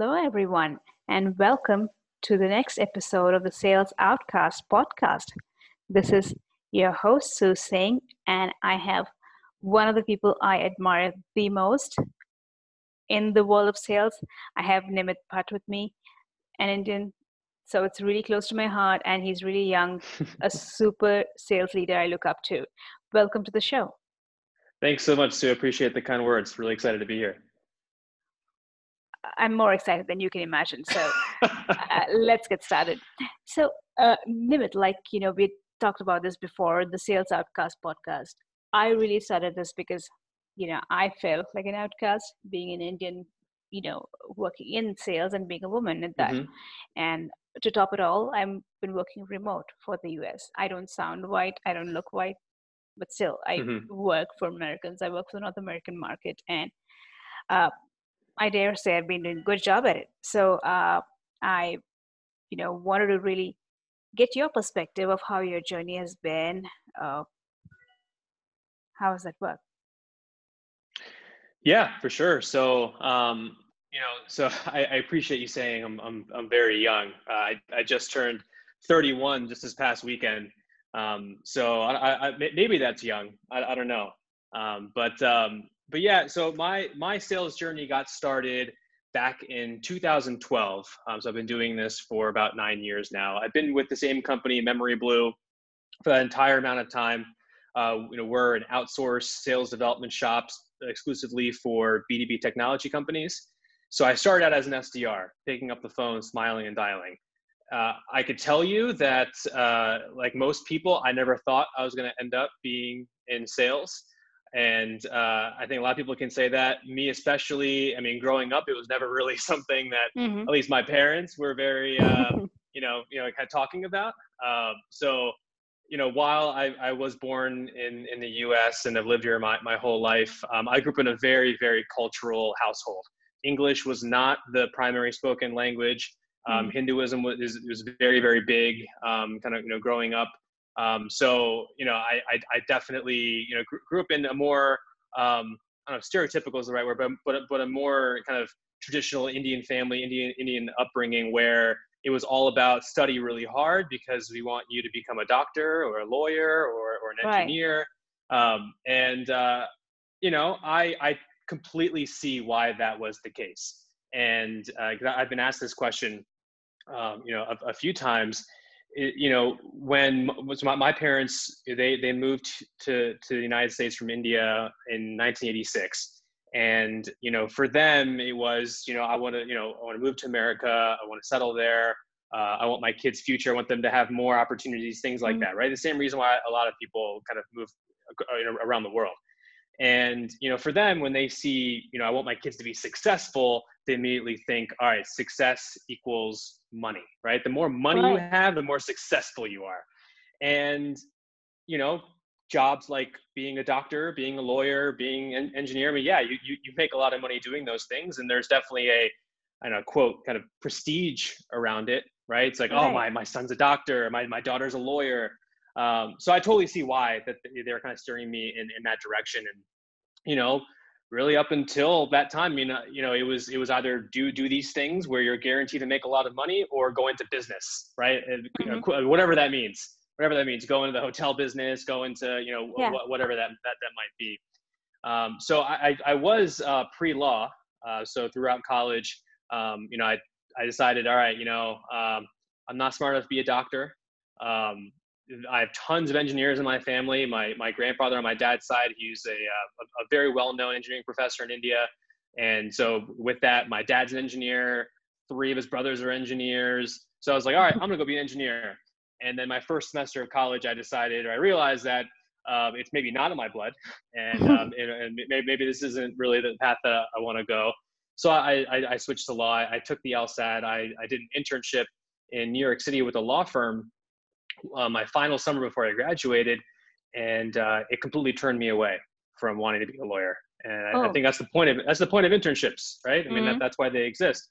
Hello, everyone, and welcome to the next episode of the Sales Outcast podcast. This is your host, Sue Singh, and I have one of the people I admire the most in the world of sales. I have Nimit Bhatt with me, an Indian, so it's really close to my heart, and he's really young, a super sales leader I look up to. Welcome to the show. Thanks so much, Sue. Appreciate the kind words. Really excited to be here. I'm more excited than you can imagine. So uh, let's get started. So, uh, Nimit, like, you know, we talked about this before, the Sales Outcast podcast. I really started this because, you know, I felt like an outcast being an Indian, you know, working in sales and being a woman at that. Mm-hmm. And to top it all, I've been working remote for the US. I don't sound white, I don't look white, but still, I mm-hmm. work for Americans. I work for the North American market. And uh, I dare say I've been doing a good job at it. So uh, I, you know, wanted to really get your perspective of how your journey has been. Uh, how has that worked? Yeah, for sure. So, um, you know, so I, I, appreciate you saying I'm I'm I'm very young. Uh, I I just turned 31 just this past weekend. Um, so I, I, maybe that's young. I, I don't know. Um, but um, but yeah, so my my sales journey got started back in 2012. Um, so I've been doing this for about nine years now. I've been with the same company, Memory Blue, for that entire amount of time. Uh, you know, we're an outsourced sales development shop exclusively for B2B technology companies. So I started out as an SDR, picking up the phone, smiling, and dialing. Uh, I could tell you that, uh, like most people, I never thought I was going to end up being in sales and uh, I think a lot of people can say that. Me especially. I mean, growing up, it was never really something that mm-hmm. at least my parents were very, uh, you know, you know, kind of talking about. Um, so, you know, while I, I was born in in the U.S. and have lived here my my whole life, um, I grew up in a very very cultural household. English was not the primary spoken language. Um, mm-hmm. Hinduism was was very very big. Um, kind of you know growing up. Um, so you know, I, I, I definitely you know grew, grew, up in a more um, I don't know stereotypical is the right word, but but but a more kind of traditional Indian family, Indian Indian upbringing where it was all about study really hard because we want you to become a doctor or a lawyer or, or an engineer. Right. Um, and uh, you know, I I completely see why that was the case. And uh, I've been asked this question, um, you know, a, a few times it, you know, when was my, my parents, they, they moved to, to the United States from India in 1986. And, you know, for them, it was, you know, I want to, you know, I want to move to America. I want to settle there. Uh, I want my kids' future. I want them to have more opportunities, things like mm-hmm. that, right? The same reason why a lot of people kind of move uh, around the world. And, you know, for them, when they see, you know, I want my kids to be successful, they immediately think, all right, success equals money, right? The more money right. you have, the more successful you are. And, you know, jobs like being a doctor, being a lawyer, being an engineer, I mean, yeah, you, you, you make a lot of money doing those things. And there's definitely a, I don't know, quote, kind of prestige around it, right? It's like, oh, right. oh, my, my son's a doctor, my, my daughter's a lawyer. Um, so I totally see why that they're kind of steering me in, in that direction. And, you know, really up until that time, I mean, uh, you know, it was it was either do do these things where you're guaranteed to make a lot of money, or go into business, right? Mm-hmm. whatever that means, whatever that means, go into the hotel business, go into you know yeah. wh- whatever that that that might be. Um, so I I, I was uh, pre law, uh, so throughout college, um, you know, I I decided, all right, you know, um, I'm not smart enough to be a doctor. Um, I have tons of engineers in my family. My my grandfather on my dad's side, he's a uh, a, a very well known engineering professor in India, and so with that, my dad's an engineer. Three of his brothers are engineers. So I was like, all right, I'm gonna go be an engineer. And then my first semester of college, I decided, or I realized that um, it's maybe not in my blood, and, um, and, and maybe, maybe, this isn't really the path that I want to go. So I, I, I, switched to law. I took the LSAT. I, I did an internship in New York City with a law firm uh, my final summer before I graduated, and uh, it completely turned me away from wanting to be a lawyer. And I, oh. I think that's the point of that's the point of internships, right? I mean, mm-hmm. that, that's why they exist.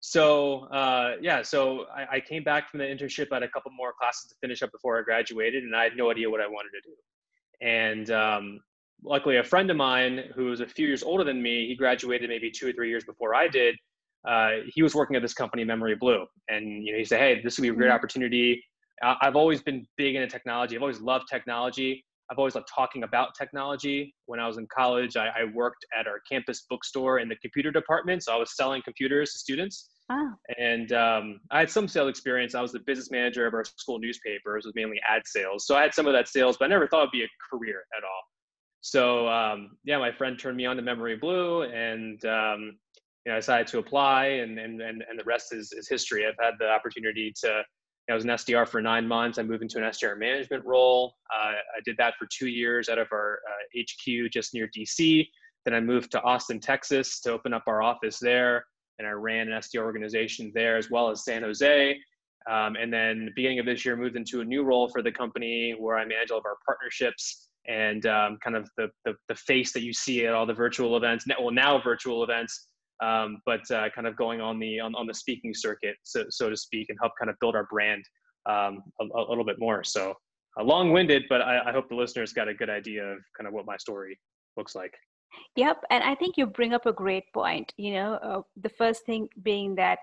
So uh, yeah, so I, I, came back from the internship. I had a couple more classes to finish up before I graduated, and I had no idea what I wanted to do. And um, luckily, a friend of mine who was a few years older than me, he graduated maybe two or three years before I did. uh, he was working at this company, Memory Blue, and you know he said, "Hey, this would be a great Mhm. opportunity." I've always been big into technology. I've always loved technology. I've always loved talking about technology. When I was in college, I, I worked at our campus bookstore in the computer department, so I was selling computers to students. Ah, And um, I had some sales experience. I was the business manager of our school newspapers, was mainly ad sales. So I had some of that sales, but I never thought it'd be a career at all. So um, yeah, my friend turned me on to Memory Blue, and um, you know, I decided to apply, and and and, and the rest is, is history. I've had the opportunity to. I was an SDR for nine months. I moved into an SDR management role. Uh, I did that for two years out of our uh, HQ just near DC. Then I moved to Austin, Texas to open up our office there and I ran an SDR organization there as well as San Jose. Um, and then beginning of this year, moved into a new role for the company where I manage all of our partnerships and um, kind of the, the, the face that you see at all the virtual events. Well, now virtual events, um, but uh, kind of going on the on, on the speaking circuit, so so to speak, and help kind of build our brand um, a, a, little bit more. So uh, long-winded, but I, I hope the listeners got a good idea of kind of what my story looks like. Yep, and I think you bring up a great point. You know, uh, the first thing being that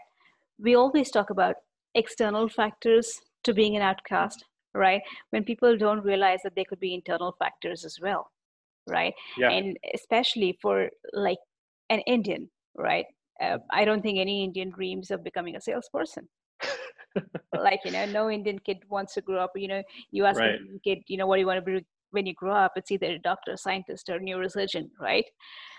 we always talk about external factors to being an outcast, right? When people don't realize that there could be internal factors as well, right? Yeah. And especially for like an Indian, right? Uh, I don't think any Indian dreams of becoming a salesperson. like you know, no Indian kid wants to grow up. You know, you ask Right. a kid, you know, what do you want to be when you grow up? It's either a doctor, scientist, or neurosurgeon, right?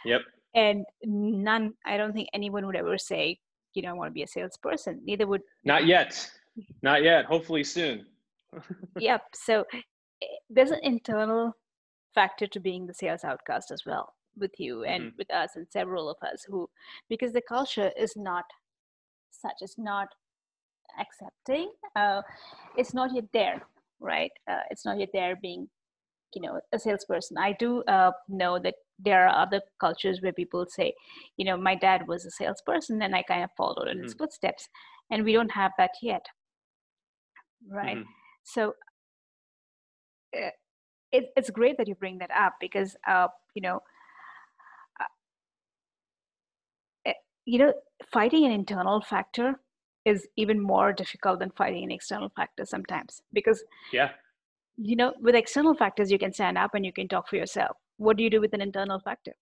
Yep. and none i don't think anyone would ever say you know i want to be a salesperson neither would Not yet. Not yet. Hopefully soon. yep so eh, there's an internal factor to being the sales outcast as well with you and with us and several of us who because the culture is not such it's not accepting uh, it's not yet there right uh, it's not yet there being you know a salesperson i do uh, know that there are other cultures where people say you know my dad was a salesperson and i kind of followed in his Mhm. footsteps and we don't have that yet right Mhm. so uh, it, it's great that you bring that up because uh, you know uh, eh, you know fighting an internal factor is even more difficult than fighting an external factor sometimes because Yeah. you know with external factors you can stand up and you can talk for yourself what do you do with an internal factor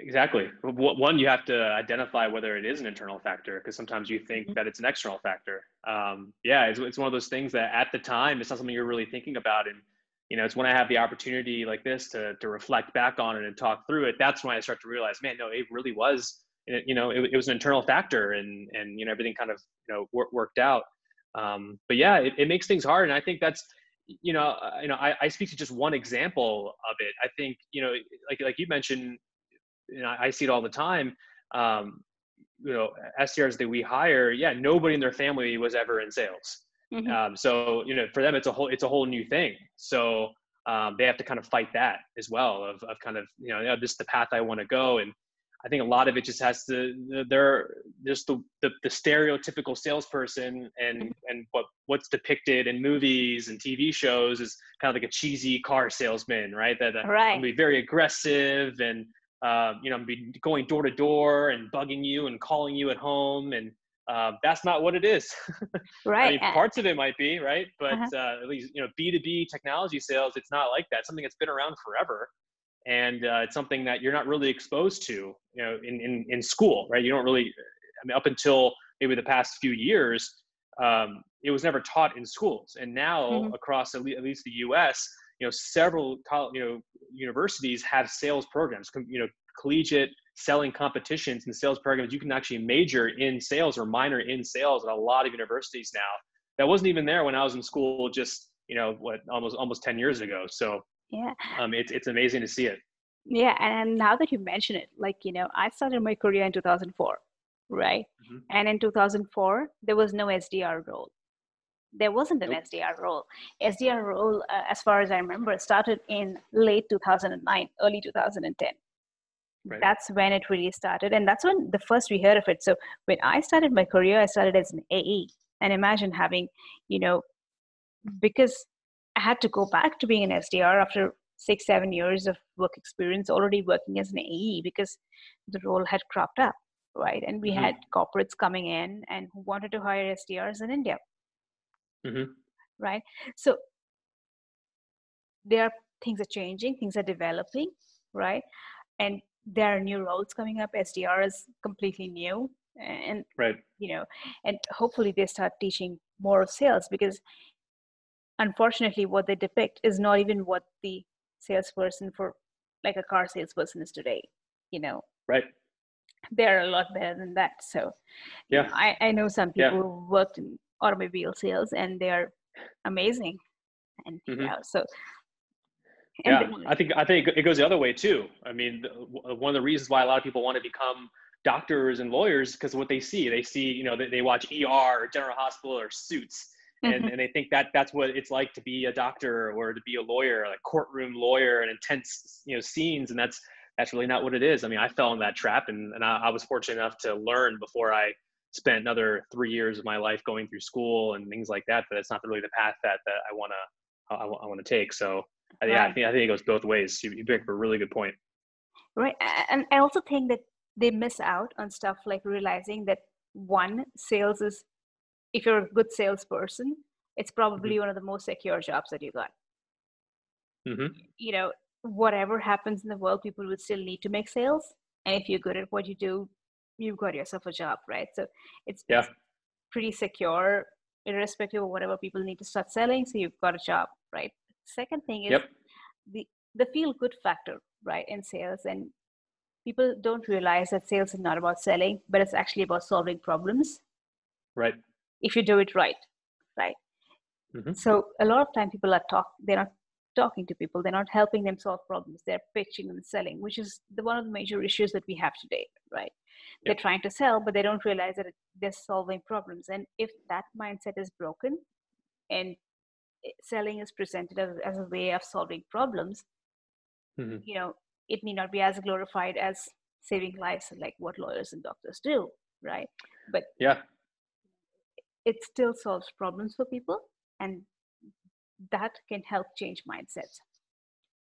Exactly. One, you have to identify whether it is an internal factor because sometimes you think Mhm. that it's an external factor. Um, yeah, it's, it's one of those things that at the time it's not something you're really thinking about, and you know, it's when I have the opportunity like this to to reflect back on it and talk through it. That's when I start to realize, man, no, it really was. You know, it, it was an internal factor, and and you know, everything kind of you know wor- worked out. Um, but yeah, it, it makes things hard, and I think that's you know, uh, you know, I, I speak to just one example of it. I think you know, like like you mentioned you know, I see it all the time. Um, you know, SDRs that we hire, yeah, nobody in their family was ever in sales. Mhm. Um, so you know, for them, it's a whole it's a whole new thing. So um, they have to kind of fight that as well. Of of kind of you know, yeah, this is the path I want to go, and I think a lot of it just has to they're just the, the the stereotypical salesperson and and what what's depicted in movies and TV shows is kind of like a cheesy car salesman, right? That uh, right gonna be very aggressive and um, you know, be going door to door and bugging you and calling you at home, and uh, that's not what it is. right. I mean, parts of it might be right, but Uh-huh. uh, at least you know, B two B technology sales, it's not like that. It's something that's been around forever, and uh, it's something that you're not really exposed to, you know, in in in school, right? You don't really. I mean, up until maybe the past few years, um, it was never taught in schools, and now Mhm. across at, le- at least the U.S., you know, several you know universities have sales programs, you know, collegiate selling competitions and sales programs. You can actually major in sales or minor in sales at a lot of universities now. That wasn't even there when I was in school, just you know, what almost almost ten years ago. So yeah um, it's it's amazing to see it. yeah and now that you mention it like you know i started my career in 2004 right Mhm. and in 2004 there was no sdr role there wasn't an Nope. sdr role sdr role uh, as far as i remember started in late 2009 early 2010 Right. that's when it really started and that's when the first we heard of it so when i started my career i started as an ae and imagine having you know because i had to go back to being an sdr after six seven years of work experience already working as an ae because the role had cropped up right? And we mm-hmm. had corporates coming in and who wanted to hire SDRs in India, mm-hmm. right? So there are things are changing, things are developing, right? And there are new roles coming up. SDR is completely new, and right, you know, and hopefully they start teaching more of sales because unfortunately what they depict is not even what the salesperson for like a car salesperson is today you know right they're a lot better than that so yeah you know, I, I know some people yeah. who worked in automobile sales and they're amazing and mm-hmm. yeah so yeah i think i think it goes the other way too. I mean one of the reasons why a lot of people want to become doctors and lawyers because what they see. They see you know they, they watch er or general hospital or suits and, mm-hmm. and they think that that's what it's like to be a doctor or to be a lawyer like courtroom lawyer and intense you know scenes and that's that's really not what it is. I mean i fell in that trap and, and I, I was fortunate enough to learn before i spent another three years of my life going through school and things like that But it's not really the path that, that i want to I, I want to take. So right. yeah i think i think it goes both ways you, you up a really good point right and i also think that they miss out on stuff like realizing that one sales is if you're a good salesperson, it's probably mm-hmm. one of the most secure jobs that you got. Mm-hmm. You know, whatever happens in the world, people would still need to make sales. And if you're good at what you do, you've got yourself a job, right? So it's, yeah. it's pretty secure, irrespective of whatever people need to start selling. So you've got a job, right? Second thing is yep. the the feel good factor, right, in sales. And people don't realize that sales is not about selling, but it's actually about solving problems. Right if you do it right right mm-hmm. so a lot of time people are talk they're not talking to people they're not helping them solve problems they're pitching and selling which is the one of the major issues that we have today right they're trying to sell but they don't realize that they're solving problems and if that mindset is broken and selling is presented as, as a way of solving problems mm-hmm. you know it may not be as glorified as saving lives like what lawyers and doctors do right? But yeah. it still solves problems for people and that can help change mindsets.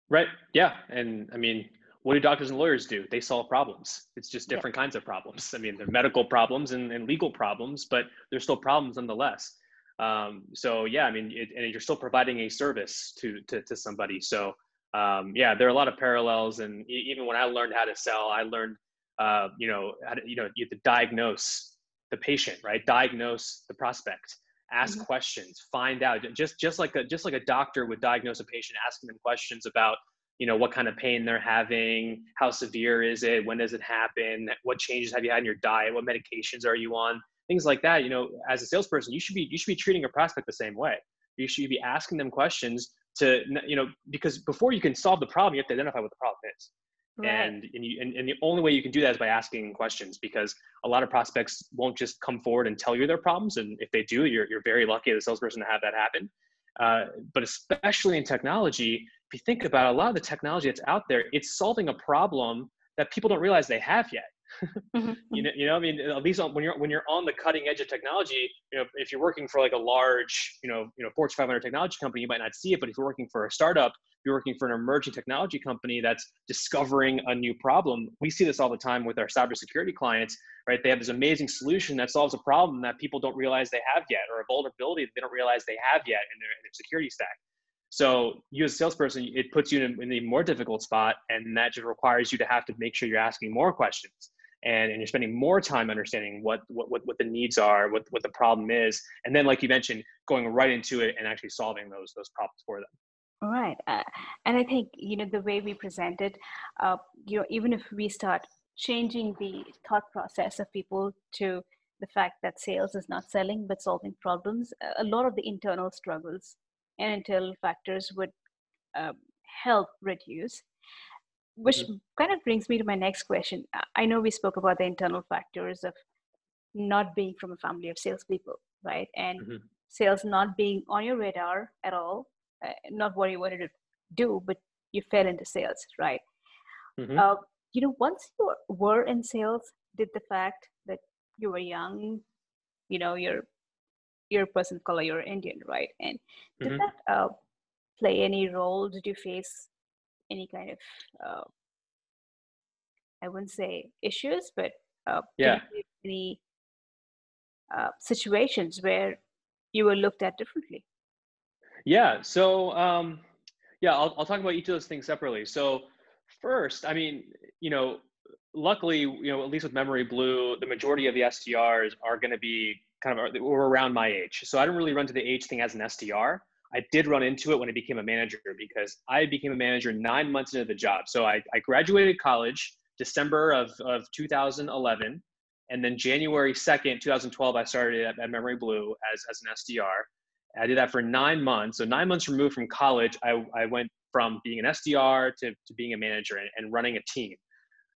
Right. Yeah. And i mean what do doctors and lawyers do? They solve problems. It's just different yeah. kinds of problems. I mean they're medical problems and, and legal problems but they're still problems nonetheless um, so yeah i mean it, and you're still providing a service to to, to somebody so um, yeah there are a lot of parallels and even when i learned how to sell i learned uh, you know how to, you know you have to diagnose the patient, right? Diagnose the prospect, ask mm-hmm. questions, find out. Just just like a just like a doctor would diagnose a patient, asking them questions about you know what kind of pain they're having, how severe is it, when does it happen, what changes have you had in your diet, what medications are you on, things like that. You know, as a salesperson, you should be you should be treating a prospect the same way. You should be asking them questions to you know because before you can solve the problem, you have to identify what the problem is. Right. And and, you, and and the only way you can do that is by asking questions because a lot of prospects won't just come forward and tell you their problems. And if they do, you're you're very lucky as a salesperson to have that happen. Uh, but especially in technology, if you think about it, a lot of the technology that's out there, it's solving a problem that people don't realize they have yet. Mm-hmm. You know, you know, I mean, at least when you're when you're on the cutting edge of technology, you know, if you're working for like a large, you know, you know, Fortune 500 technology company, you might not see it. But if you're working for a startup, you're working for an emerging technology company that's discovering a new problem. We see this all the time with our cybersecurity clients, right? They have this amazing solution that solves a problem that people don't realize they have yet, or a vulnerability that they don't realize they have yet in their, in their security stack. So you as a salesperson, it puts you in, in a more difficult spot, and that just requires you to have to make sure you're asking more questions and, and you're spending more time understanding what, what, what, what the needs are, what, what the problem is, and then like you mentioned, going right into it and actually solving those those problems for them. All right. Uh, and I think, you know, the way we present it, uh, you know, even if we start changing the thought process of people to the fact that sales is not selling but solving problems, a lot of the internal struggles and internal factors would uh, help reduce. Which mm-hmm. kind of brings me to my next question. I know we spoke about the internal factors of not being from a family of salespeople, right? And mm-hmm. sales not being on your radar at all uh, not what you wanted to do, but you fell into sales, right? Mm-hmm. Uh, you know, once you were in sales, did the fact that you were young, you know, you're you're a person of color, you're Indian, right? And did mm-hmm. that uh, play any role? Did you face any kind of uh, I wouldn't say issues, but Uh, yeah. Any uh, situations where you were looked at differently? Yeah. So, um, yeah, I'll, I'll talk about each of those things separately. So, first, I mean, you know, luckily, you know, at least with Memory Blue, the majority of the SDRs are going to be kind of were around my age. So I didn't really run to the age thing as an SDR. I did run into it when I became a manager because I became a manager nine months into the job. So I, I graduated college December of, of 2011. And then January 2nd, 2012, I started at, at Memory Blue as, as an SDR. I did that for nine months. So nine months removed from college, I, I went from being an SDR to, to being a manager and, and running a team.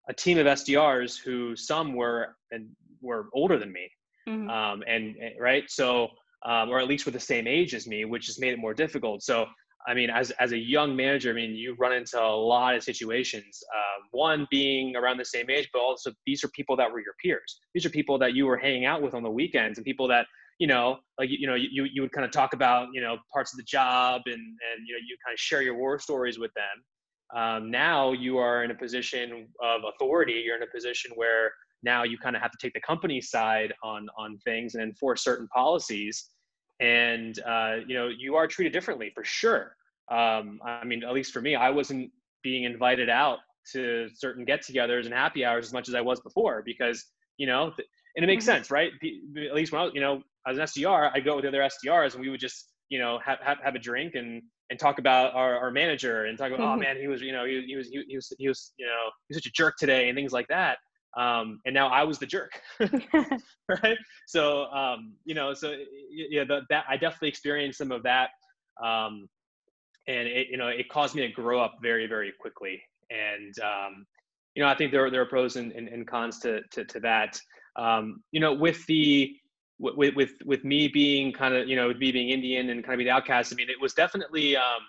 A team of SDRs who some were and were older than me. Mm-hmm. Um, and, and right. So um, or at least were the same age as me, which has made it more difficult. So, I mean, as, as a young manager, I mean, you run into a lot of situations. Uh, one being around the same age, but also these are people that were your peers. These are people that you were hanging out with on the weekends and people that, you know, like, you know, you, you would kind of talk about, you know, parts of the job and, and, you know, you kind of share your war stories with them. Um, now you are in a position of authority. You're in a position where now you kind of have to take the company side on on things and enforce certain policies and uh, you know you are treated differently for sure um, i mean at least for me i wasn't being invited out to certain get-togethers and happy hours as much as i was before because you know and it makes mm-hmm. sense right at least when i was you know as an sdr i go with the other sdrs and we would just you know have, have, have a drink and and talk about our, our manager and talk about oh mm-hmm. man he was you know he, he was he, he was he was you know he's such a jerk today and things like that um, and now I was the jerk, right? So um, you know, so yeah, the, that I definitely experienced some of that, um, and it you know it caused me to grow up very very quickly, and um, you know I think there are there are pros and, and, and cons to to, to that. Um, you know, with the with with with me being kind of you know with me being Indian and kind of be the outcast. I mean, it was definitely um,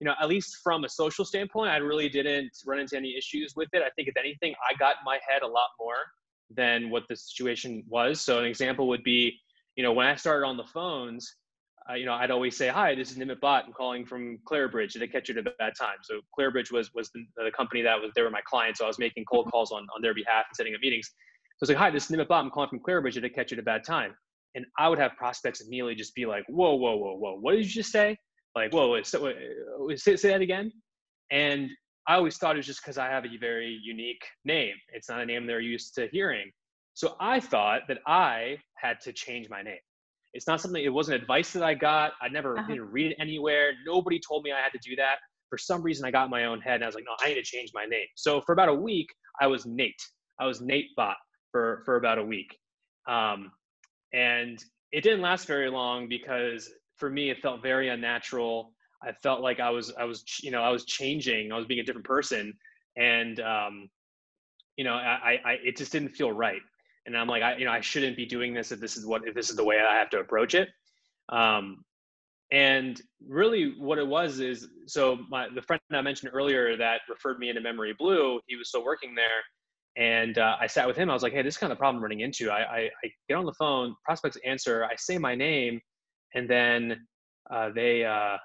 you know, at least from a social standpoint, I really didn't run into any issues with it. I think if anything, I got in my head a lot more than what the situation was. So an example would be, you know, when I started on the phones, uh, you know, I'd always say, "Hi, this is Nimit Bhatt. I'm calling from Clarabridge. Did I catch you at a bad time?" So Clarabridge was was the, the, company that was they were my client, so I was making cold calls on on their behalf and setting up meetings. So I was like, "Hi, this is Nimit Bhatt. I'm calling from Clarabridge. Did I catch you at a bad time?" And I would have prospects immediately just be like, "Whoa, whoa, whoa, whoa! What did you just say?" Like, whoa, wait, so, wait, say, say that again. And I always thought it was just because I have a very unique name. It's not a name they're used to hearing. So I thought that I had to change my name. It's not something, it wasn't advice that I got. I never uh-huh. didn't read it anywhere. Nobody told me I had to do that. For some reason, I got in my own head and I was like, no, I need to change my name. So for about a week, I was Nate. I was Nate Bhatt for, for about a week. Um, and it didn't last very long because for me it felt very unnatural. I felt like i was i was you know i was changing. I was being a different person. And um you know i i it just didn't feel right. And i'm like i you know i shouldn't be doing this if this is what if this is the way i have to approach it. Um and really what it was is so my the friend i mentioned earlier that referred me into memory blue he was still working there. And uh, i sat with him. I was like hey this is kind of the problem I'm running into. I, I i get on the phone prospects answer. I say my name and then uh, they uh,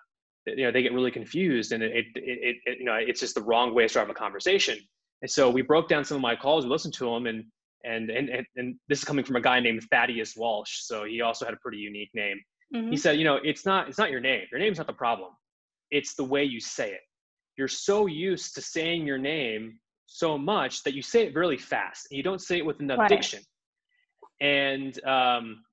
you know they get really confused and it, it, it, it, you know it's just the wrong way to start a conversation. And so we broke down some of my calls we listened to them and and and and, and this is coming from a guy named thaddeus walsh so he also had a pretty unique name. Mm-hmm. he said you know it's not it's not your name your name's not the problem. It's the way you say it. You're so used to saying your name so much that you say it really fast and you don't say it with enough right. diction. And um,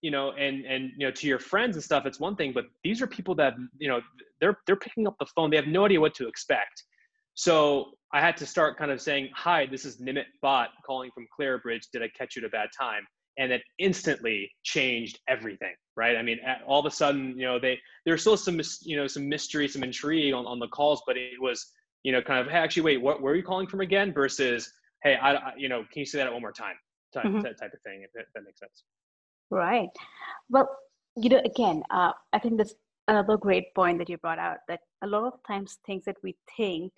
you know and and you know to your friends and stuff it's one thing but these are people that you know they're they're picking up the phone. They have no idea what to expect. So i had to start kind of saying hi this is nimit Bhatt calling from clarabridge did i catch you at a bad time? And it instantly changed everything right? I mean all of a sudden you know they there's still some you know some mystery some intrigue on, on the calls but it was you know kind of hey actually wait what where are you calling from again? versus hey i, I you know can you say that one more time? Type, mm-hmm. type of thing if that, if that makes sense Right. Well, you know, again, uh, I think that's another great point that you brought out that a lot of times things that we think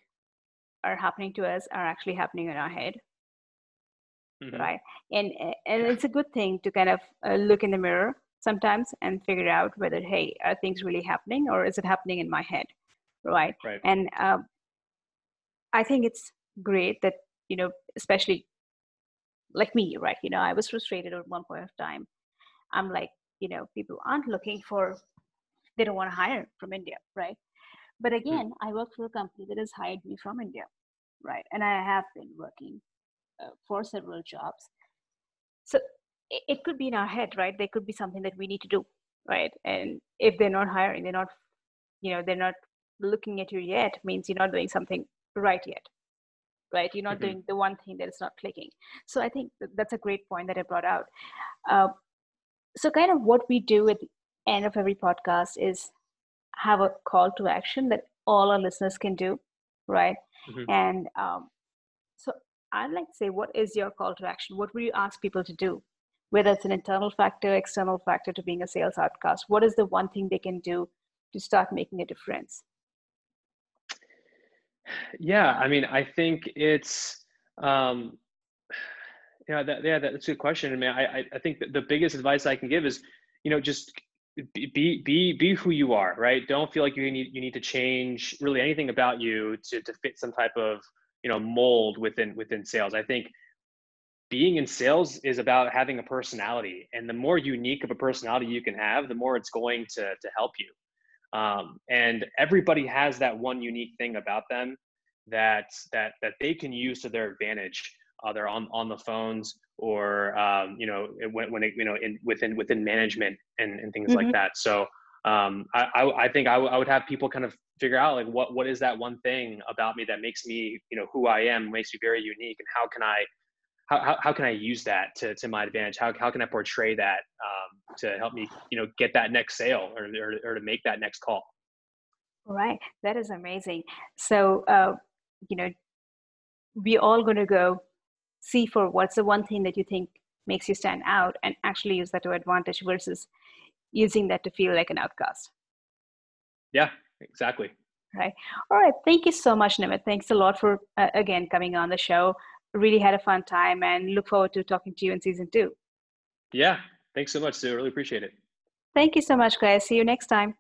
are happening to us are actually happening in our head. Mm-hmm. Right. And and it's a good thing to kind of uh, look in the mirror sometimes and figure out whether, hey, are things really happening or is it happening in my head? Right. Right. And um, I think it's great that, you know, especially like me, right? You know, I was frustrated at one point of time. I'm like, you know, people aren't looking for, they don't want to hire from India, right? But hmm. again, I work for a company that has hired me from India, right? And I have been working uh, for several jobs. So it, it could be in our head, right? There could be something that we need to do, right? And if they're not hiring, they're not, you know, they're not looking at you yet, means you're not doing something right yet, right? You're not mm-hmm. doing the one thing that is not clicking. So I think that's a great point that I brought out. Uh, so, kind of what we do at the end of every podcast is have a call to action that all our listeners can do, right? Mm-hmm. And um, so, I'd like to say, what is your call to action? What would you ask people to do? Whether it's an internal factor, external factor to being a sales outcast, what is the one thing they can do to start making a difference? Yeah, I mean, I think it's um, yeah, that, yeah, that's a good question. I mean, I, I think the biggest advice I can give is, you know, just be be be who you are, right? Don't feel like you need you need to change really anything about you to to fit some type of you know mold within within sales. I think being in sales is about having a personality, and the more unique of a personality you can have, the more it's going to to help you. Um, and everybody has that one unique thing about them that that that they can use to their advantage either on on the phones or um, you know when, when it, you know in within within management and, and things mm-hmm. like that so um, I, I, I think I, w- I would have people kind of figure out like what what is that one thing about me that makes me you know who I am makes me very unique and how can I how, how, can I use that to, to my advantage? How, how can I portray that um, to help me, you know, get that next sale or, or, or to make that next call? Right. That is amazing. So, uh, you know, we're all going to go see for what's the one thing that you think makes you stand out and actually use that to advantage versus using that to feel like an outcast. Yeah, exactly. Right. All right. Thank you so much, Nimit. Thanks a lot for, uh, again, coming on the show really had a fun time and look forward to talking to you in season two. Yeah. Thanks so much, Sue. Really appreciate it. Thank you so much, guys. See you next time.